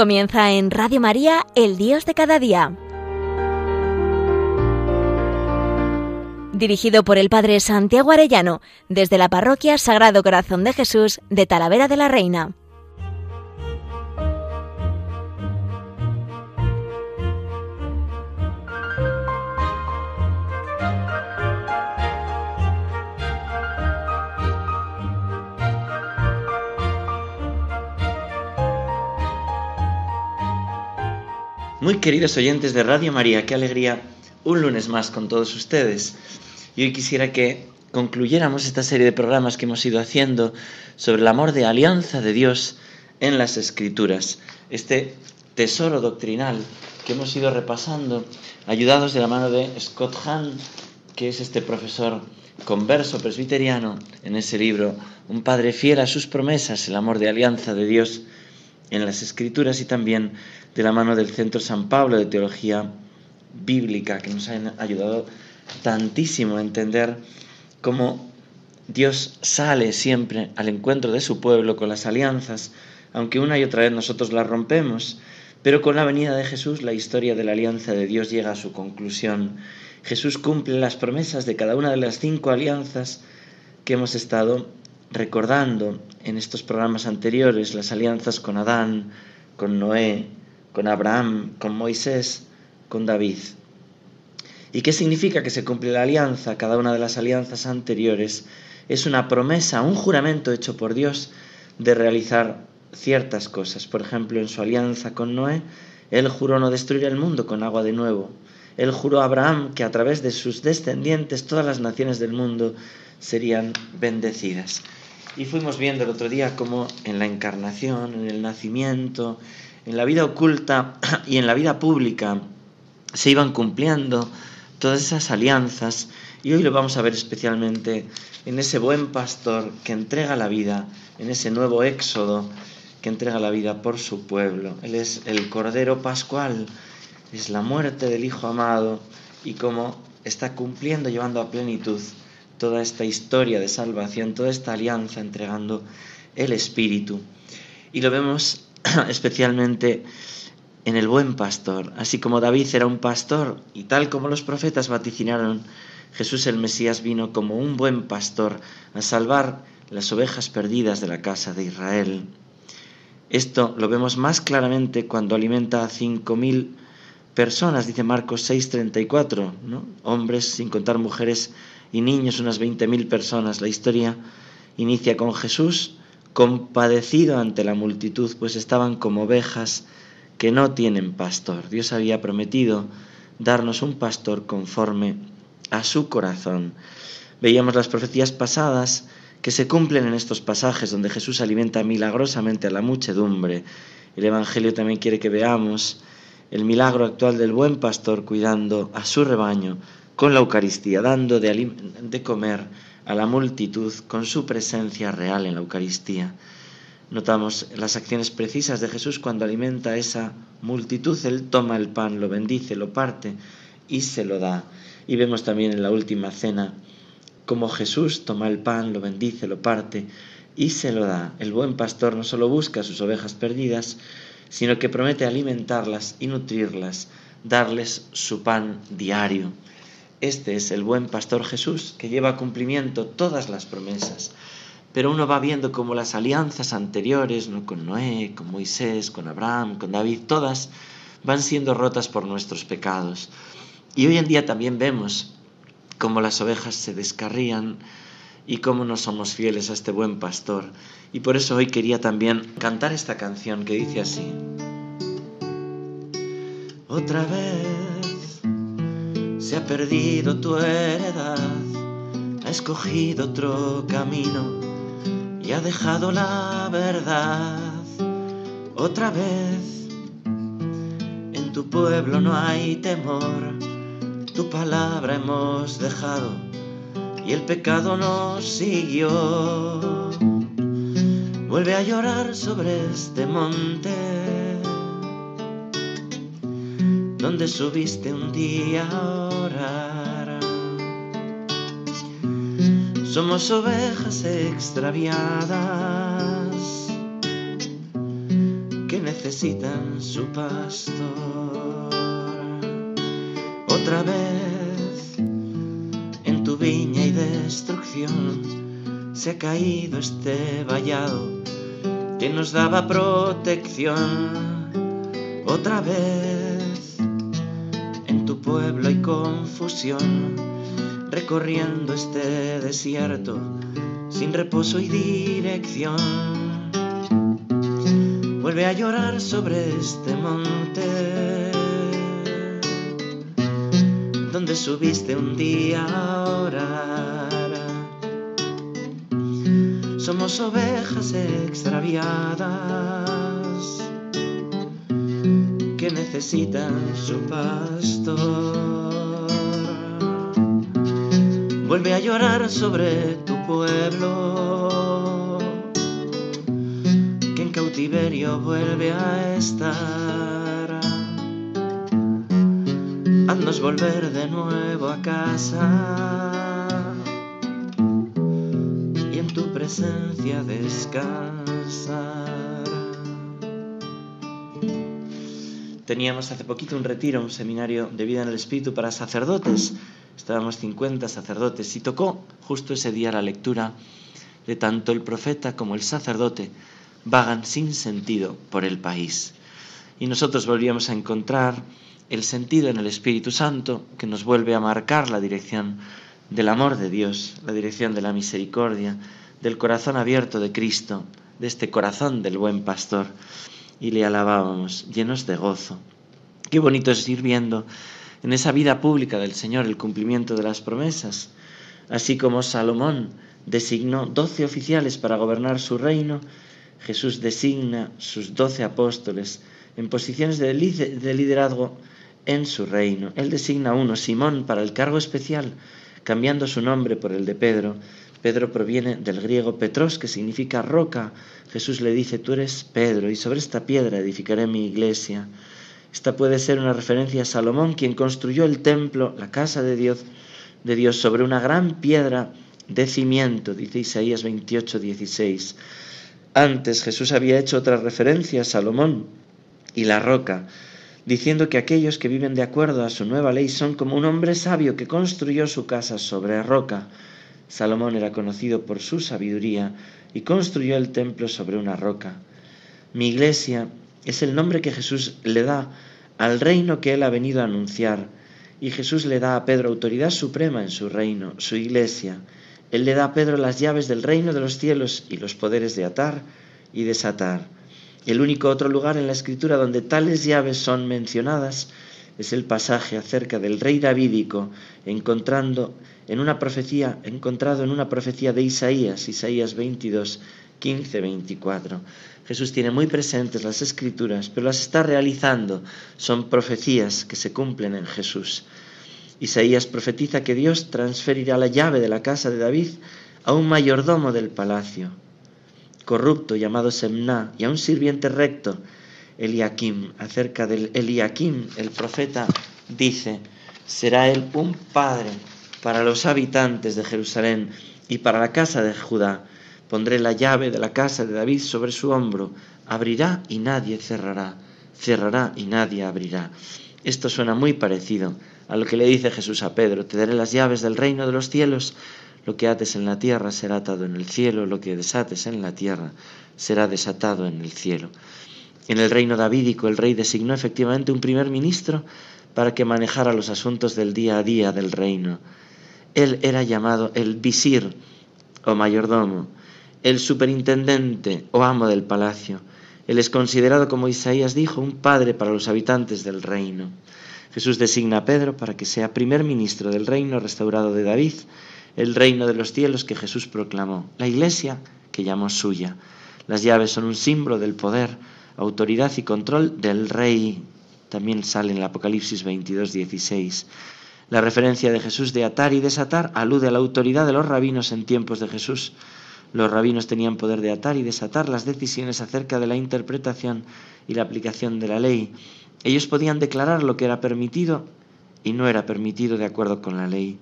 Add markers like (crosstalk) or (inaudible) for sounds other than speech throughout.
Comienza en Radio María, El Dios de cada día. Dirigido por el Padre Santiago Arellano, desde la Parroquia Sagrado Corazón de Jesús de Talavera de la Reina. Muy queridos oyentes de Radio María, qué alegría un lunes más con todos ustedes. Y hoy quisiera que concluyéramos esta serie de programas que hemos ido haciendo sobre el amor de alianza de Dios en las Escrituras. Este tesoro doctrinal que hemos ido repasando, ayudados de la mano de Scott Hahn, que es este profesor converso presbiteriano en ese libro, Un Padre fiel a sus promesas, el amor de alianza de Dios en las Escrituras y también de la mano del Centro San Pablo de Teología Bíblica, que nos han ayudado tantísimo a entender cómo Dios sale siempre al encuentro de su pueblo con las alianzas, aunque una y otra vez nosotros las rompemos, pero con la venida de Jesús la historia de la alianza de Dios llega a su conclusión. Jesús cumple las promesas de cada una de las cinco alianzas que hemos estado recordando en estos programas anteriores, las alianzas con Adán, con Noé, con Abraham, con Moisés, con David. ¿Y qué significa que se cumple la alianza? Cada una de las alianzas anteriores es una promesa, un juramento hecho por Dios de realizar ciertas cosas. Por ejemplo, en su alianza con Noé, él juró no destruir el mundo con agua de nuevo. Él juró a Abraham que a través de sus descendientes todas las naciones del mundo serían bendecidas. Y fuimos viendo el otro día cómo en la encarnación, en el nacimiento, en la vida oculta (clears throat) y en la vida pública se iban cumpliendo todas esas alianzas y hoy lo vamos a ver especialmente en ese buen pastor que entrega la vida, en ese nuevo éxodo que entrega la vida por su pueblo. Él es el Cordero Pascual, es la muerte del Hijo amado y cómo está cumpliendo, llevando a plenitud toda esta historia de salvación, toda esta alianza entregando el Espíritu. Y lo vemos (clears throat) especialmente en el buen pastor, así como David era un pastor y tal como los profetas vaticinaron, Jesús el Mesías vino como un buen pastor a salvar las ovejas perdidas de la casa de Israel. Esto lo vemos más claramente cuando alimenta a cinco mil personas, dice Marcos 6:34, ¿no? hombres sin contar mujeres y niños, unas veinte mil personas. La historia inicia con Jesús compadecido ante la multitud, pues estaban como ovejas que no tienen pastor. Dios había prometido darnos un pastor conforme a su corazón. Veíamos las profecías pasadas que se cumplen en estos pasajes donde Jesús alimenta milagrosamente a la muchedumbre. El Evangelio también quiere que veamos el milagro actual del buen pastor cuidando a su rebaño con la Eucaristía, dando de, de comer a la multitud con su presencia real en la Eucaristía. Notamos las acciones precisas de Jesús cuando alimenta a esa multitud. Él toma el pan, lo bendice, lo parte y se lo da. Y vemos también en la última cena cómo Jesús toma el pan, lo bendice, lo parte y se lo da. El buen pastor no solo busca sus ovejas perdidas, sino que promete alimentarlas y nutrirlas, darles su pan diario. Este es el buen pastor Jesús que lleva a cumplimiento todas las promesas. Pero uno va viendo como las alianzas anteriores, ¿no? con Noé, con Moisés, con Abraham, con David, todas van siendo rotas por nuestros pecados. Y hoy en día también vemos cómo las ovejas se descarrían y cómo no somos fieles a este buen pastor. Y por eso hoy quería también cantar esta canción que dice así. Otra vez se ha perdido tu heredad, ha escogido otro camino y ha dejado la verdad. Otra vez, en tu pueblo no hay temor, tu palabra hemos dejado y el pecado nos siguió. Vuelve a llorar sobre este monte donde subiste un día Somos ovejas extraviadas que necesitan su pastor. Otra vez en tu viña y destrucción se ha caído este vallado que nos daba protección. Otra vez en tu pueblo hay confusión, recorriendo este desierto sin reposo y dirección. Vuelve a llorar sobre este monte donde subiste un día a orar. Somos ovejas extraviadas que necesitan su pastor. Vuelve a llorar sobre tu pueblo que en cautiverio vuelve a estar. Haznos volver de nuevo a casa y en tu presencia descansar. Teníamos hace poquito un retiro, un seminario de vida en el Espíritu para sacerdotes estábamos 50 sacerdotes y tocó justo ese día la lectura de tanto el profeta como el sacerdote vagan sin sentido por el país. Y nosotros volvíamos a encontrar el sentido en el Espíritu Santo que nos vuelve a marcar la dirección del amor de Dios, la dirección de la misericordia, del corazón abierto de Cristo, de este corazón del buen pastor. Y le alabábamos llenos de gozo. Qué bonito es ir viendo en esa vida pública del Señor el cumplimiento de las promesas, así como Salomón designó doce oficiales para gobernar su reino, Jesús designa sus doce apóstoles en posiciones de, liderazgo en su reino. Él designa uno, Simón, para el cargo especial, cambiando su nombre por el de Pedro. Pedro proviene del griego Petros, que significa roca. Jesús le dice, tú eres Pedro, y sobre esta piedra edificaré mi iglesia. Esta puede ser una referencia a Salomón, quien construyó el templo, la casa de Dios, de Dios sobre una gran piedra de cimiento, dice Isaías 28, 16. Antes Jesús había hecho otra referencia a Salomón y la roca, diciendo que aquellos que viven de acuerdo a su nueva ley son como un hombre sabio que construyó su casa sobre roca. Salomón era conocido por su sabiduría y construyó el templo sobre una roca. Mi iglesia es el nombre que Jesús le da al reino que él ha venido a anunciar. Y Jesús le da a Pedro autoridad suprema en su reino, su iglesia. Él le da a Pedro las llaves del reino de los cielos y los poderes de atar y desatar. El único otro lugar en la escritura donde tales llaves son mencionadas es el pasaje acerca del rey davídico encontrando en una profecía encontrado en una profecía de Isaías, Isaías 22, 15, 24. Jesús tiene muy presentes las escrituras, pero las está realizando. Son profecías que se cumplen en Jesús. Isaías profetiza que Dios transferirá la llave de la casa de David a un mayordomo del palacio, corrupto llamado Semná, y a un sirviente recto, Eliakim. Acerca del Eliakim, el profeta dice, será él un padre para los habitantes de Jerusalén y para la casa de Judá Pondré la llave de la casa de David sobre su hombro. Abrirá y nadie cerrará. Cerrará y nadie abrirá. Esto suena muy parecido a lo que le dice Jesús a Pedro. Te daré las llaves del reino de los cielos. Lo que ates en la tierra será atado en el cielo. Lo que desates en la tierra será desatado en el cielo. En el reino davídico el rey designó efectivamente un primer ministro para que manejara los asuntos del día a día del reino. Él era llamado el visir o mayordomo el superintendente o amo del palacio. Él es considerado, como Isaías dijo, un padre para los habitantes del reino. Jesús designa a Pedro para que sea primer ministro del reino restaurado de David, el reino de los cielos que Jesús proclamó, la iglesia que llamó suya. Las llaves son un símbolo del poder, autoridad y control del rey. También sale en el Apocalipsis 22, 16. La referencia de Jesús de atar y desatar alude a la autoridad de los rabinos en tiempos de Jesús. Los rabinos tenían poder de atar y desatar las decisiones acerca de la interpretación y la aplicación de la ley. Ellos podían declarar lo que era permitido y no era permitido de acuerdo con la ley.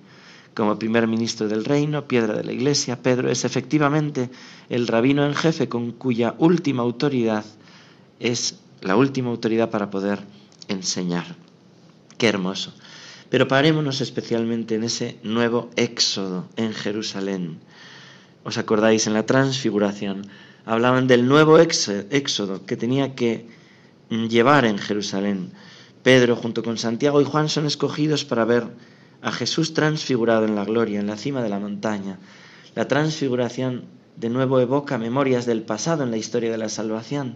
Como primer ministro del reino, piedra de la iglesia, Pedro es efectivamente el rabino en jefe con cuya última autoridad es la última autoridad para poder enseñar. Qué hermoso. Pero parémonos especialmente en ese nuevo éxodo en Jerusalén. ¿Os acordáis en la transfiguración? Hablaban del nuevo éxodo que tenía que llevar en Jerusalén. Pedro junto con Santiago y Juan son escogidos para ver a Jesús transfigurado en la gloria, en la cima de la montaña. La transfiguración de nuevo evoca memorias del pasado en la historia de la salvación.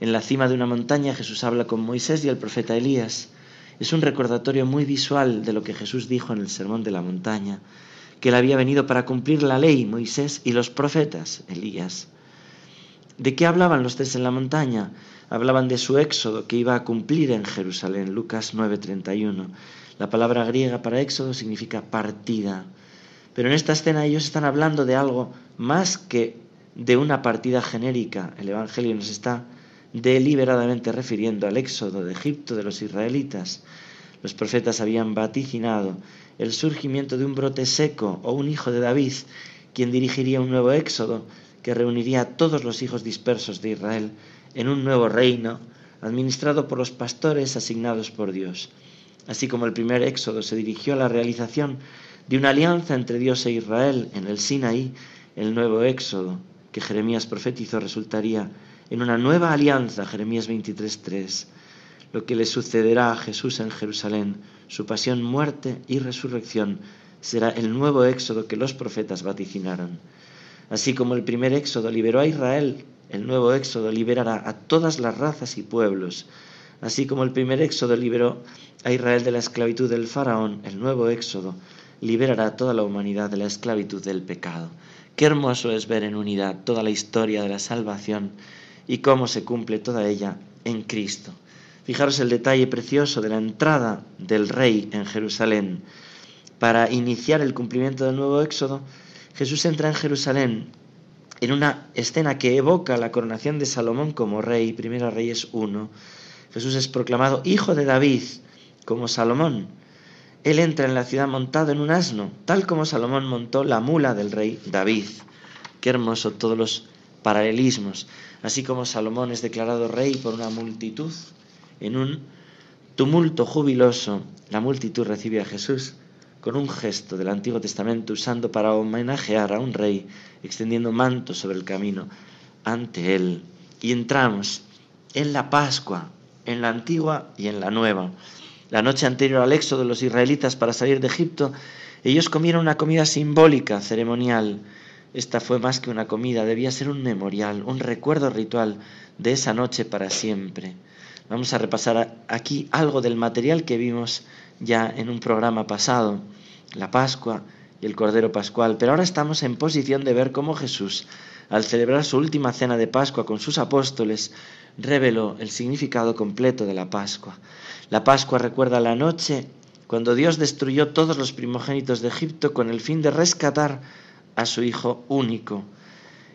En la cima de una montaña Jesús habla con Moisés y el profeta Elías. Es un recordatorio muy visual de lo que Jesús dijo en el Sermón de la Montaña, que él había venido para cumplir la ley, Moisés y los profetas, Elías. ¿De qué hablaban los tres en la montaña? Hablaban de su éxodo que iba a cumplir en Jerusalén, Lucas 9:31. La palabra griega para éxodo significa partida. Pero en esta escena ellos están hablando de algo más que de una partida genérica. El Evangelio nos está deliberadamente refiriendo al éxodo de Egipto de los israelitas. Los profetas habían vaticinado el surgimiento de un brote seco o un hijo de David, quien dirigiría un nuevo éxodo que reuniría a todos los hijos dispersos de Israel en un nuevo reino administrado por los pastores asignados por Dios. Así como el primer éxodo se dirigió a la realización de una alianza entre Dios e Israel en el Sinaí, el nuevo éxodo que Jeremías profetizó resultaría en una nueva alianza, Jeremías 23.3, lo que le sucederá a Jesús en Jerusalén, su pasión, muerte y resurrección, será el nuevo éxodo que los profetas vaticinaron. Así como el primer éxodo liberó a Israel, el nuevo éxodo liberará a todas las razas y pueblos. Así como el primer éxodo liberó a Israel de la esclavitud del faraón, el nuevo éxodo liberará a toda la humanidad de la esclavitud del pecado. Qué hermoso es ver en unidad toda la historia de la salvación y cómo se cumple toda ella en Cristo. Fijaros el detalle precioso de la entrada del rey en Jerusalén. Para iniciar el cumplimiento del nuevo éxodo, Jesús entra en Jerusalén en una escena que evoca la coronación de Salomón como rey, Primera Reyes 1. Jesús es proclamado hijo de David, como Salomón. Él entra en la ciudad montado en un asno, tal como Salomón montó la mula del rey David. Qué hermoso todos los paralelismos. Así como Salomón es declarado rey por una multitud, en un tumulto jubiloso, la multitud recibe a Jesús con un gesto del Antiguo Testamento usando para homenajear a un rey, extendiendo manto sobre el camino ante él. Y entramos en la Pascua, en la antigua y en la nueva. La noche anterior al éxodo de los israelitas para salir de Egipto, ellos comieron una comida simbólica, ceremonial, esta fue más que una comida, debía ser un memorial, un recuerdo ritual de esa noche para siempre. Vamos a repasar aquí algo del material que vimos ya en un programa pasado, la Pascua y el Cordero Pascual, pero ahora estamos en posición de ver cómo Jesús, al celebrar su última cena de Pascua con sus apóstoles, reveló el significado completo de la Pascua. La Pascua recuerda la noche cuando Dios destruyó todos los primogénitos de Egipto con el fin de rescatar a su Hijo único.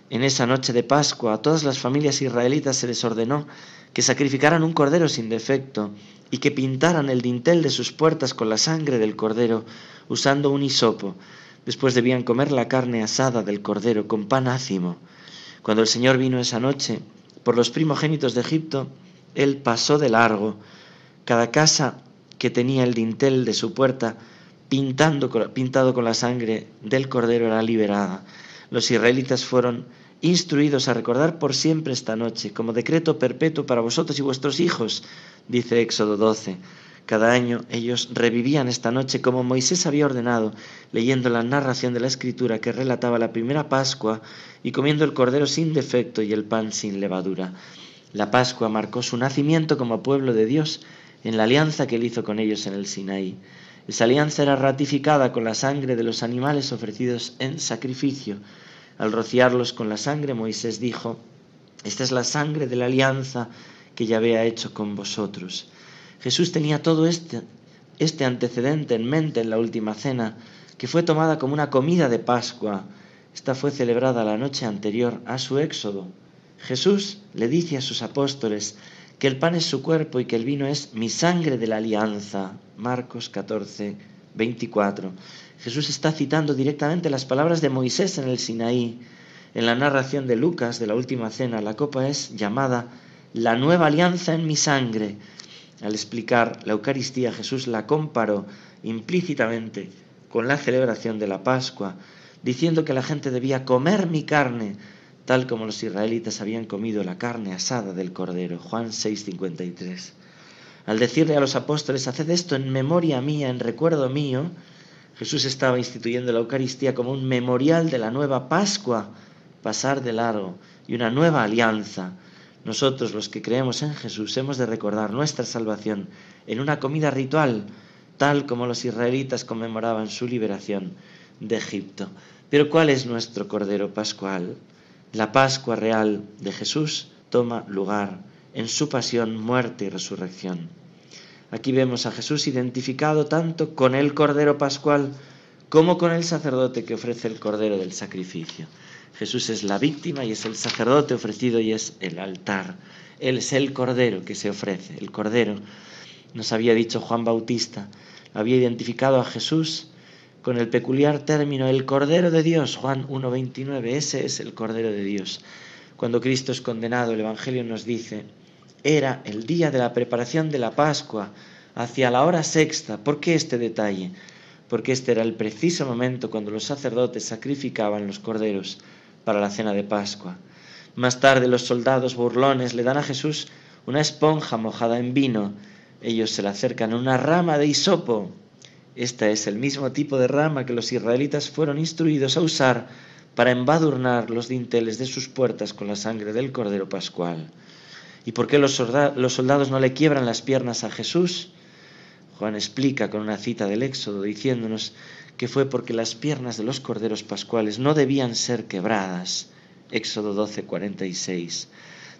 En esa noche de Pascua a todas las familias israelitas se les ordenó que sacrificaran un cordero sin defecto y que pintaran el dintel de sus puertas con la sangre del cordero usando un hisopo. Después debían comer la carne asada del cordero con pan ácimo. Cuando el Señor vino esa noche por los primogénitos de Egipto, Él pasó de largo. Cada casa que tenía el dintel de su puerta pintado con la sangre del cordero era liberada. Los israelitas fueron instruidos a recordar por siempre esta noche, como decreto perpetuo para vosotros y vuestros hijos, dice Éxodo 12. Cada año ellos revivían esta noche como Moisés había ordenado, leyendo la narración de la escritura que relataba la primera Pascua y comiendo el cordero sin defecto y el pan sin levadura. La Pascua marcó su nacimiento como pueblo de Dios en la alianza que él hizo con ellos en el Sinaí. Esa alianza era ratificada con la sangre de los animales ofrecidos en sacrificio. Al rociarlos con la sangre, Moisés dijo, Esta es la sangre de la alianza que ya había hecho con vosotros. Jesús tenía todo este, este antecedente en mente en la última cena, que fue tomada como una comida de Pascua. Esta fue celebrada la noche anterior a su éxodo. Jesús le dice a sus apóstoles, que el pan es su cuerpo y que el vino es mi sangre de la alianza. Marcos 14, 24. Jesús está citando directamente las palabras de Moisés en el Sinaí. En la narración de Lucas de la última cena, la copa es llamada la nueva alianza en mi sangre. Al explicar la Eucaristía, Jesús la comparó implícitamente con la celebración de la Pascua, diciendo que la gente debía comer mi carne, tal como los israelitas habían comido la carne asada del Cordero. Juan 6:53. Al decirle a los apóstoles, haced esto en memoria mía, en recuerdo mío, Jesús estaba instituyendo la Eucaristía como un memorial de la nueva Pascua, pasar de largo, y una nueva alianza. Nosotros los que creemos en Jesús hemos de recordar nuestra salvación en una comida ritual, tal como los israelitas conmemoraban su liberación de Egipto. Pero ¿cuál es nuestro Cordero Pascual? La Pascua real de Jesús toma lugar en su pasión, muerte y resurrección. Aquí vemos a Jesús identificado tanto con el Cordero Pascual como con el sacerdote que ofrece el Cordero del sacrificio. Jesús es la víctima y es el sacerdote ofrecido y es el altar. Él es el Cordero que se ofrece. El Cordero, nos había dicho Juan Bautista, había identificado a Jesús con el peculiar término el Cordero de Dios, Juan 1.29, ese es el Cordero de Dios. Cuando Cristo es condenado, el Evangelio nos dice, era el día de la preparación de la Pascua, hacia la hora sexta. ¿Por qué este detalle? Porque este era el preciso momento cuando los sacerdotes sacrificaban los corderos para la cena de Pascua. Más tarde los soldados burlones le dan a Jesús una esponja mojada en vino. Ellos se le acercan a una rama de hisopo. Esta es el mismo tipo de rama que los israelitas fueron instruidos a usar para embadurnar los dinteles de sus puertas con la sangre del cordero pascual. ¿Y por qué los soldados no le quiebran las piernas a Jesús? Juan explica con una cita del Éxodo diciéndonos que fue porque las piernas de los corderos pascuales no debían ser quebradas. Éxodo 12, 46.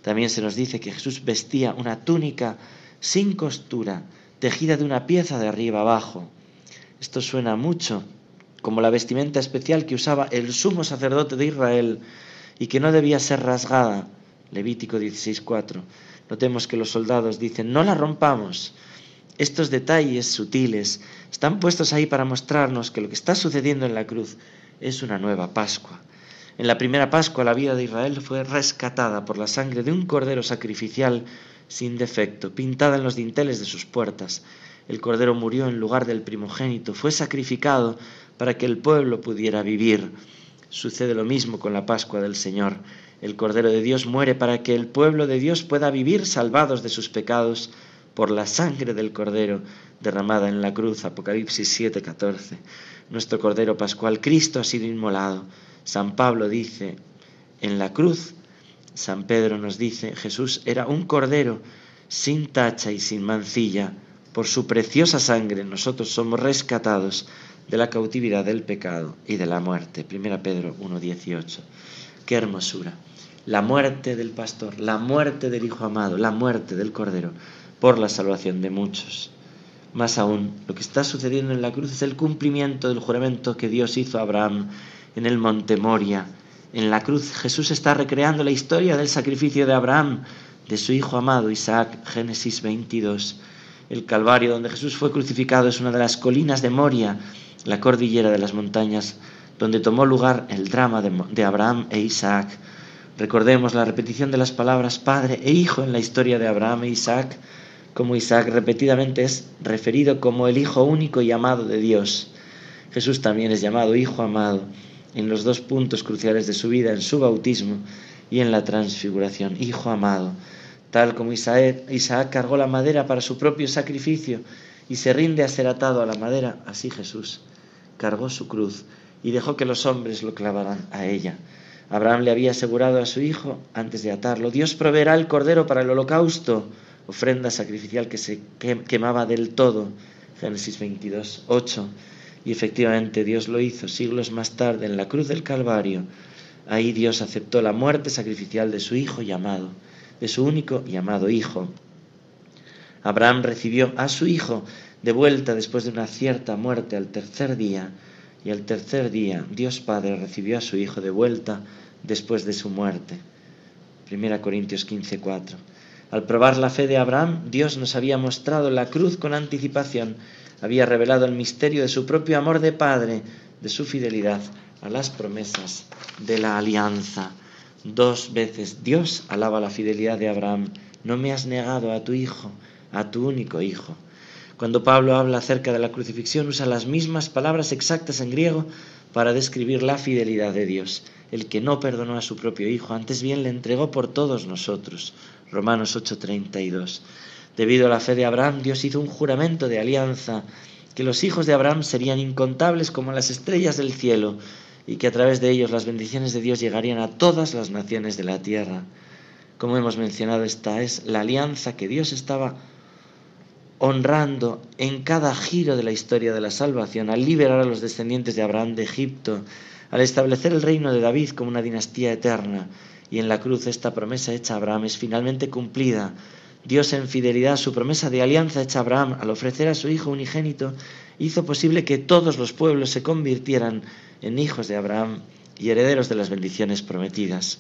También se nos dice que Jesús vestía una túnica sin costura, tejida de una pieza de arriba abajo. Esto suena mucho como la vestimenta especial que usaba el sumo sacerdote de Israel y que no debía ser rasgada, Levítico 16.4. Notemos que los soldados dicen, no la rompamos. Estos detalles sutiles están puestos ahí para mostrarnos que lo que está sucediendo en la cruz es una nueva Pascua. En la primera Pascua la vida de Israel fue rescatada por la sangre de un cordero sacrificial sin defecto, pintada en los dinteles de sus puertas. El cordero murió en lugar del primogénito, fue sacrificado para que el pueblo pudiera vivir. Sucede lo mismo con la Pascua del Señor. El Cordero de Dios muere para que el pueblo de Dios pueda vivir salvados de sus pecados por la sangre del Cordero derramada en la cruz. Apocalipsis 7:14. Nuestro Cordero Pascual, Cristo ha sido inmolado. San Pablo dice, en la cruz, San Pedro nos dice, Jesús era un Cordero sin tacha y sin mancilla. Por su preciosa sangre nosotros somos rescatados de la cautividad del pecado y de la muerte. 1 Pedro 1:18. Qué hermosura. La muerte del pastor, la muerte del Hijo amado, la muerte del Cordero, por la salvación de muchos. Más aún, lo que está sucediendo en la cruz es el cumplimiento del juramento que Dios hizo a Abraham en el monte Moria. En la cruz Jesús está recreando la historia del sacrificio de Abraham, de su hijo amado Isaac, Génesis 22. El Calvario donde Jesús fue crucificado es una de las colinas de Moria, la cordillera de las montañas donde tomó lugar el drama de, Abraham e Isaac. Recordemos la repetición de las palabras Padre e Hijo en la historia de Abraham e Isaac, como Isaac repetidamente es referido como el Hijo único y amado de Dios. Jesús también es llamado Hijo amado en los dos puntos cruciales de su vida, en su bautismo y en la transfiguración. Hijo amado, tal como Isaac, cargó la madera para su propio sacrificio y se rinde a ser atado a la madera, así Jesús cargó su cruz y dejó que los hombres lo clavaran a ella. Abraham le había asegurado a su hijo antes de atarlo, Dios proveerá el cordero para el holocausto, ofrenda sacrificial que se quemaba del todo. Génesis 22, 8. Y efectivamente Dios lo hizo siglos más tarde en la cruz del Calvario. Ahí Dios aceptó la muerte sacrificial de su hijo llamado, de su único y amado hijo. Abraham recibió a su hijo de vuelta después de una cierta muerte al tercer día y al tercer día Dios Padre recibió a su Hijo de vuelta después de su muerte. 1 Corintios 15, 4. Al probar la fe de Abraham, Dios nos había mostrado la cruz con anticipación, había revelado el misterio de su propio amor de Padre, de su fidelidad a las promesas de la alianza. Dos veces Dios alaba la fidelidad de Abraham, no me has negado a tu Hijo, a tu único Hijo. Cuando Pablo habla acerca de la crucifixión usa las mismas palabras exactas en griego para describir la fidelidad de Dios, el que no perdonó a su propio Hijo, antes bien le entregó por todos nosotros. Romanos 8:32. Debido a la fe de Abraham, Dios hizo un juramento de alianza, que los hijos de Abraham serían incontables como las estrellas del cielo, y que a través de ellos las bendiciones de Dios llegarían a todas las naciones de la tierra. Como hemos mencionado, esta es la alianza que Dios estaba honrando en cada giro de la historia de la salvación, al liberar a los descendientes de Abraham de Egipto, al establecer el reino de David como una dinastía eterna, y en la cruz esta promesa hecha a Abraham es finalmente cumplida. Dios en fidelidad a su promesa de alianza hecha a Abraham al ofrecer a su Hijo unigénito, hizo posible que todos los pueblos se convirtieran en hijos de Abraham y herederos de las bendiciones prometidas.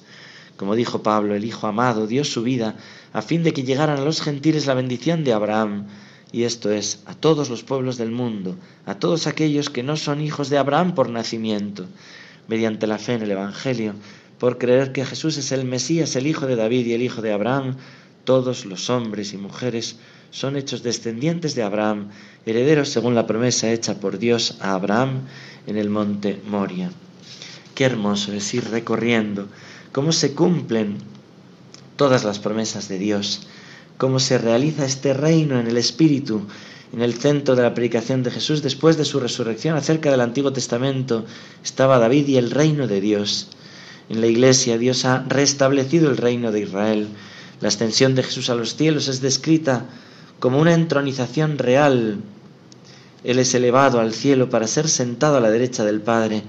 Como dijo Pablo, el Hijo amado dio su vida a fin de que llegaran a los gentiles la bendición de Abraham, y esto es a todos los pueblos del mundo, a todos aquellos que no son hijos de Abraham por nacimiento, mediante la fe en el Evangelio, por creer que Jesús es el Mesías, el Hijo de David y el Hijo de Abraham, todos los hombres y mujeres son hechos descendientes de Abraham, herederos según la promesa hecha por Dios a Abraham en el monte Moria. Qué hermoso es ir recorriendo cómo se cumplen todas las promesas de Dios cómo se realiza este reino en el Espíritu, en el centro de la predicación de Jesús después de su resurrección acerca del Antiguo Testamento estaba David y el reino de Dios. En la Iglesia Dios ha restablecido el reino de Israel. La ascensión de Jesús a los cielos es descrita como una entronización real. Él es elevado al cielo para ser sentado a la derecha del Padre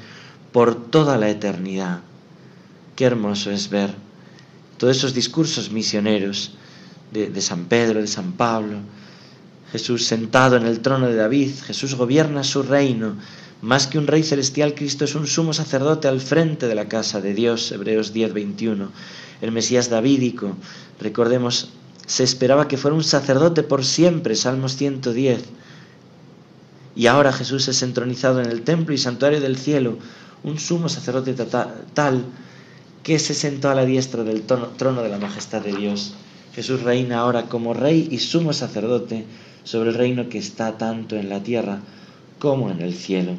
por toda la eternidad. Qué hermoso es ver todos esos discursos misioneros de, San Pedro, de San Pablo. Jesús sentado en el trono de David, Jesús gobierna su reino. Más que un rey celestial, Cristo es un sumo sacerdote al frente de la casa de Dios, Hebreos 10, 21. El Mesías davídico, recordemos, se esperaba que fuera un sacerdote por siempre, Salmos 110. Y ahora Jesús es entronizado en el templo y santuario del cielo, un sumo sacerdote tal que se sentó a la diestra del trono de la majestad de Dios. Jesús reina ahora como rey y sumo sacerdote sobre el reino que está tanto en la tierra como en el cielo.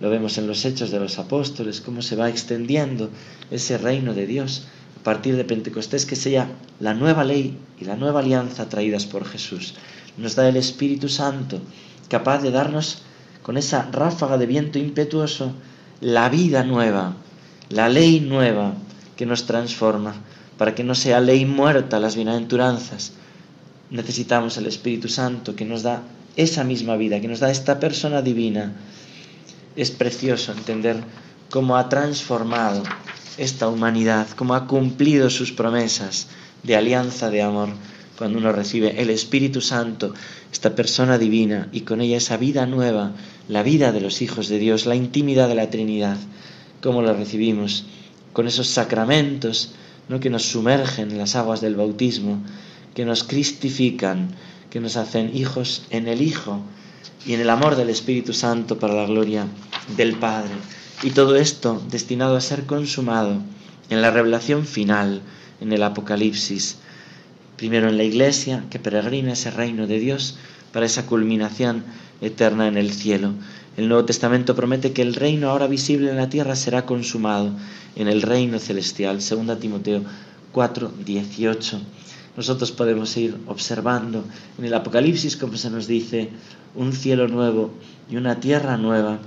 Lo vemos en los hechos de los apóstoles, cómo se va extendiendo ese reino de Dios a partir de Pentecostés, que sea la nueva ley y la nueva alianza traídas por Jesús. Nos da el Espíritu Santo, capaz de darnos con esa ráfaga de viento impetuoso la vida nueva, la ley nueva que nos transforma para que no sea ley muerta las bienaventuranzas. Necesitamos el Espíritu Santo que nos da esa misma vida, que nos da esta persona divina. Es precioso entender cómo ha transformado esta humanidad, cómo ha cumplido sus promesas de alianza de amor cuando uno recibe el Espíritu Santo, esta persona divina, y con ella esa vida nueva, la vida de los hijos de Dios, la intimidad de la Trinidad, cómo lo recibimos con esos sacramentos ¿no? que nos sumergen en las aguas del bautismo, que nos cristifican, que nos hacen hijos en el Hijo y en el amor del Espíritu Santo para la gloria del Padre. Y todo esto destinado a ser consumado en la revelación final, en el Apocalipsis. Primero en la Iglesia, que peregrina ese reino de Dios para esa culminación eterna en el cielo. El Nuevo Testamento promete que el reino ahora visible en la tierra será consumado en el reino celestial. 2 Timoteo 4, 18. Nosotros podemos ir observando en el Apocalipsis, como se nos dice, un cielo nuevo y una tierra nueva.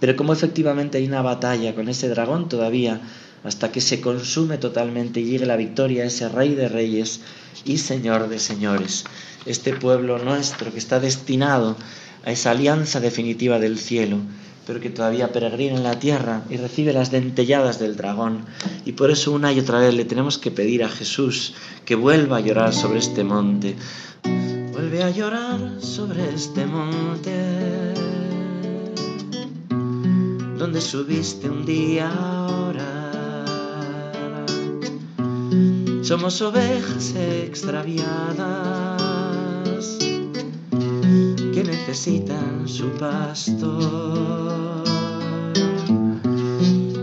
Pero como efectivamente hay una batalla con ese dragón todavía, hasta que se consume totalmente y llegue la victoria a ese rey de reyes y señor de señores. Este pueblo nuestro que está destinado a esa alianza definitiva del cielo, pero que todavía peregrina en la tierra y recibe las dentelladas del dragón. Y por eso una y otra vez le tenemos que pedir a Jesús que vuelva a llorar sobre este monte. Vuelve a llorar sobre este monte, donde subiste un día ahora. Somos ovejas extraviadas necesitan su pastor.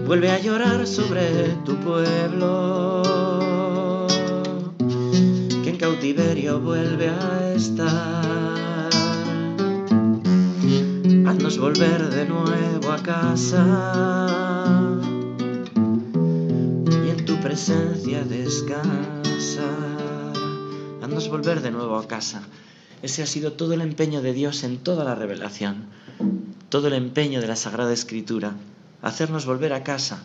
Vuelve a llorar sobre tu pueblo, que en cautiverio vuelve a estar. Haznos volver de nuevo a casa y en tu presencia descansar. Haznos volver de nuevo a casa. Ese ha sido todo el empeño de Dios en toda la revelación, todo el empeño de la Sagrada Escritura, hacernos volver a casa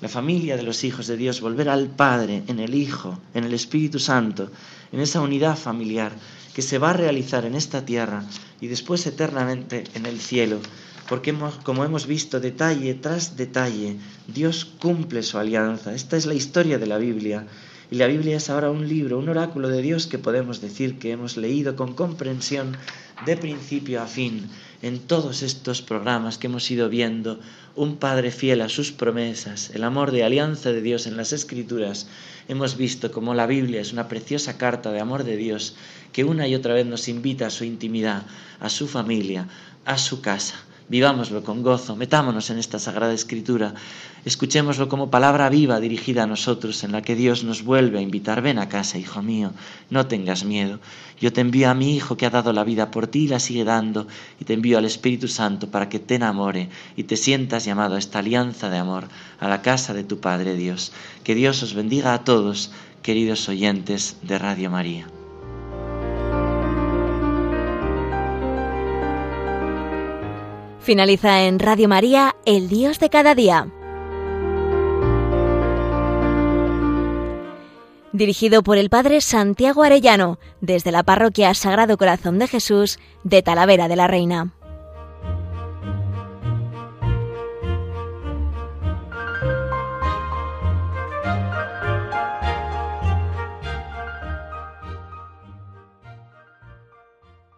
la familia de los hijos de Dios, volver al Padre, en el Hijo, en el Espíritu Santo, en esa unidad familiar que se va a realizar en esta tierra y después eternamente en el cielo, porque como hemos visto detalle tras detalle, Dios cumple su alianza. Esta es la historia de la Biblia. Y la Biblia es ahora un libro, un oráculo de Dios que podemos decir que hemos leído con comprensión de principio a fin en todos estos programas que hemos ido viendo, un Padre fiel a sus promesas, el amor de alianza de Dios en las Escrituras, hemos visto como la Biblia es una preciosa carta de amor de Dios que una y otra vez nos invita a su intimidad, a su familia, a su casa Vivámoslo con gozo, metámonos en esta sagrada escritura, escuchémoslo como palabra viva dirigida a nosotros, en la que Dios nos vuelve a invitar, ven a casa, hijo mío, no tengas miedo, yo te envío a mi Hijo que ha dado la vida por ti y la sigue dando, y te envío al Espíritu Santo para que te enamore y te sientas llamado a esta alianza de amor, a la casa de tu Padre Dios. Que Dios os bendiga a todos, queridos oyentes de Radio María. Finaliza en Radio María, El Dios de cada día. Dirigido por el Padre Santiago Arellano, desde la Parroquia Sagrado Corazón de Jesús de Talavera de la Reina.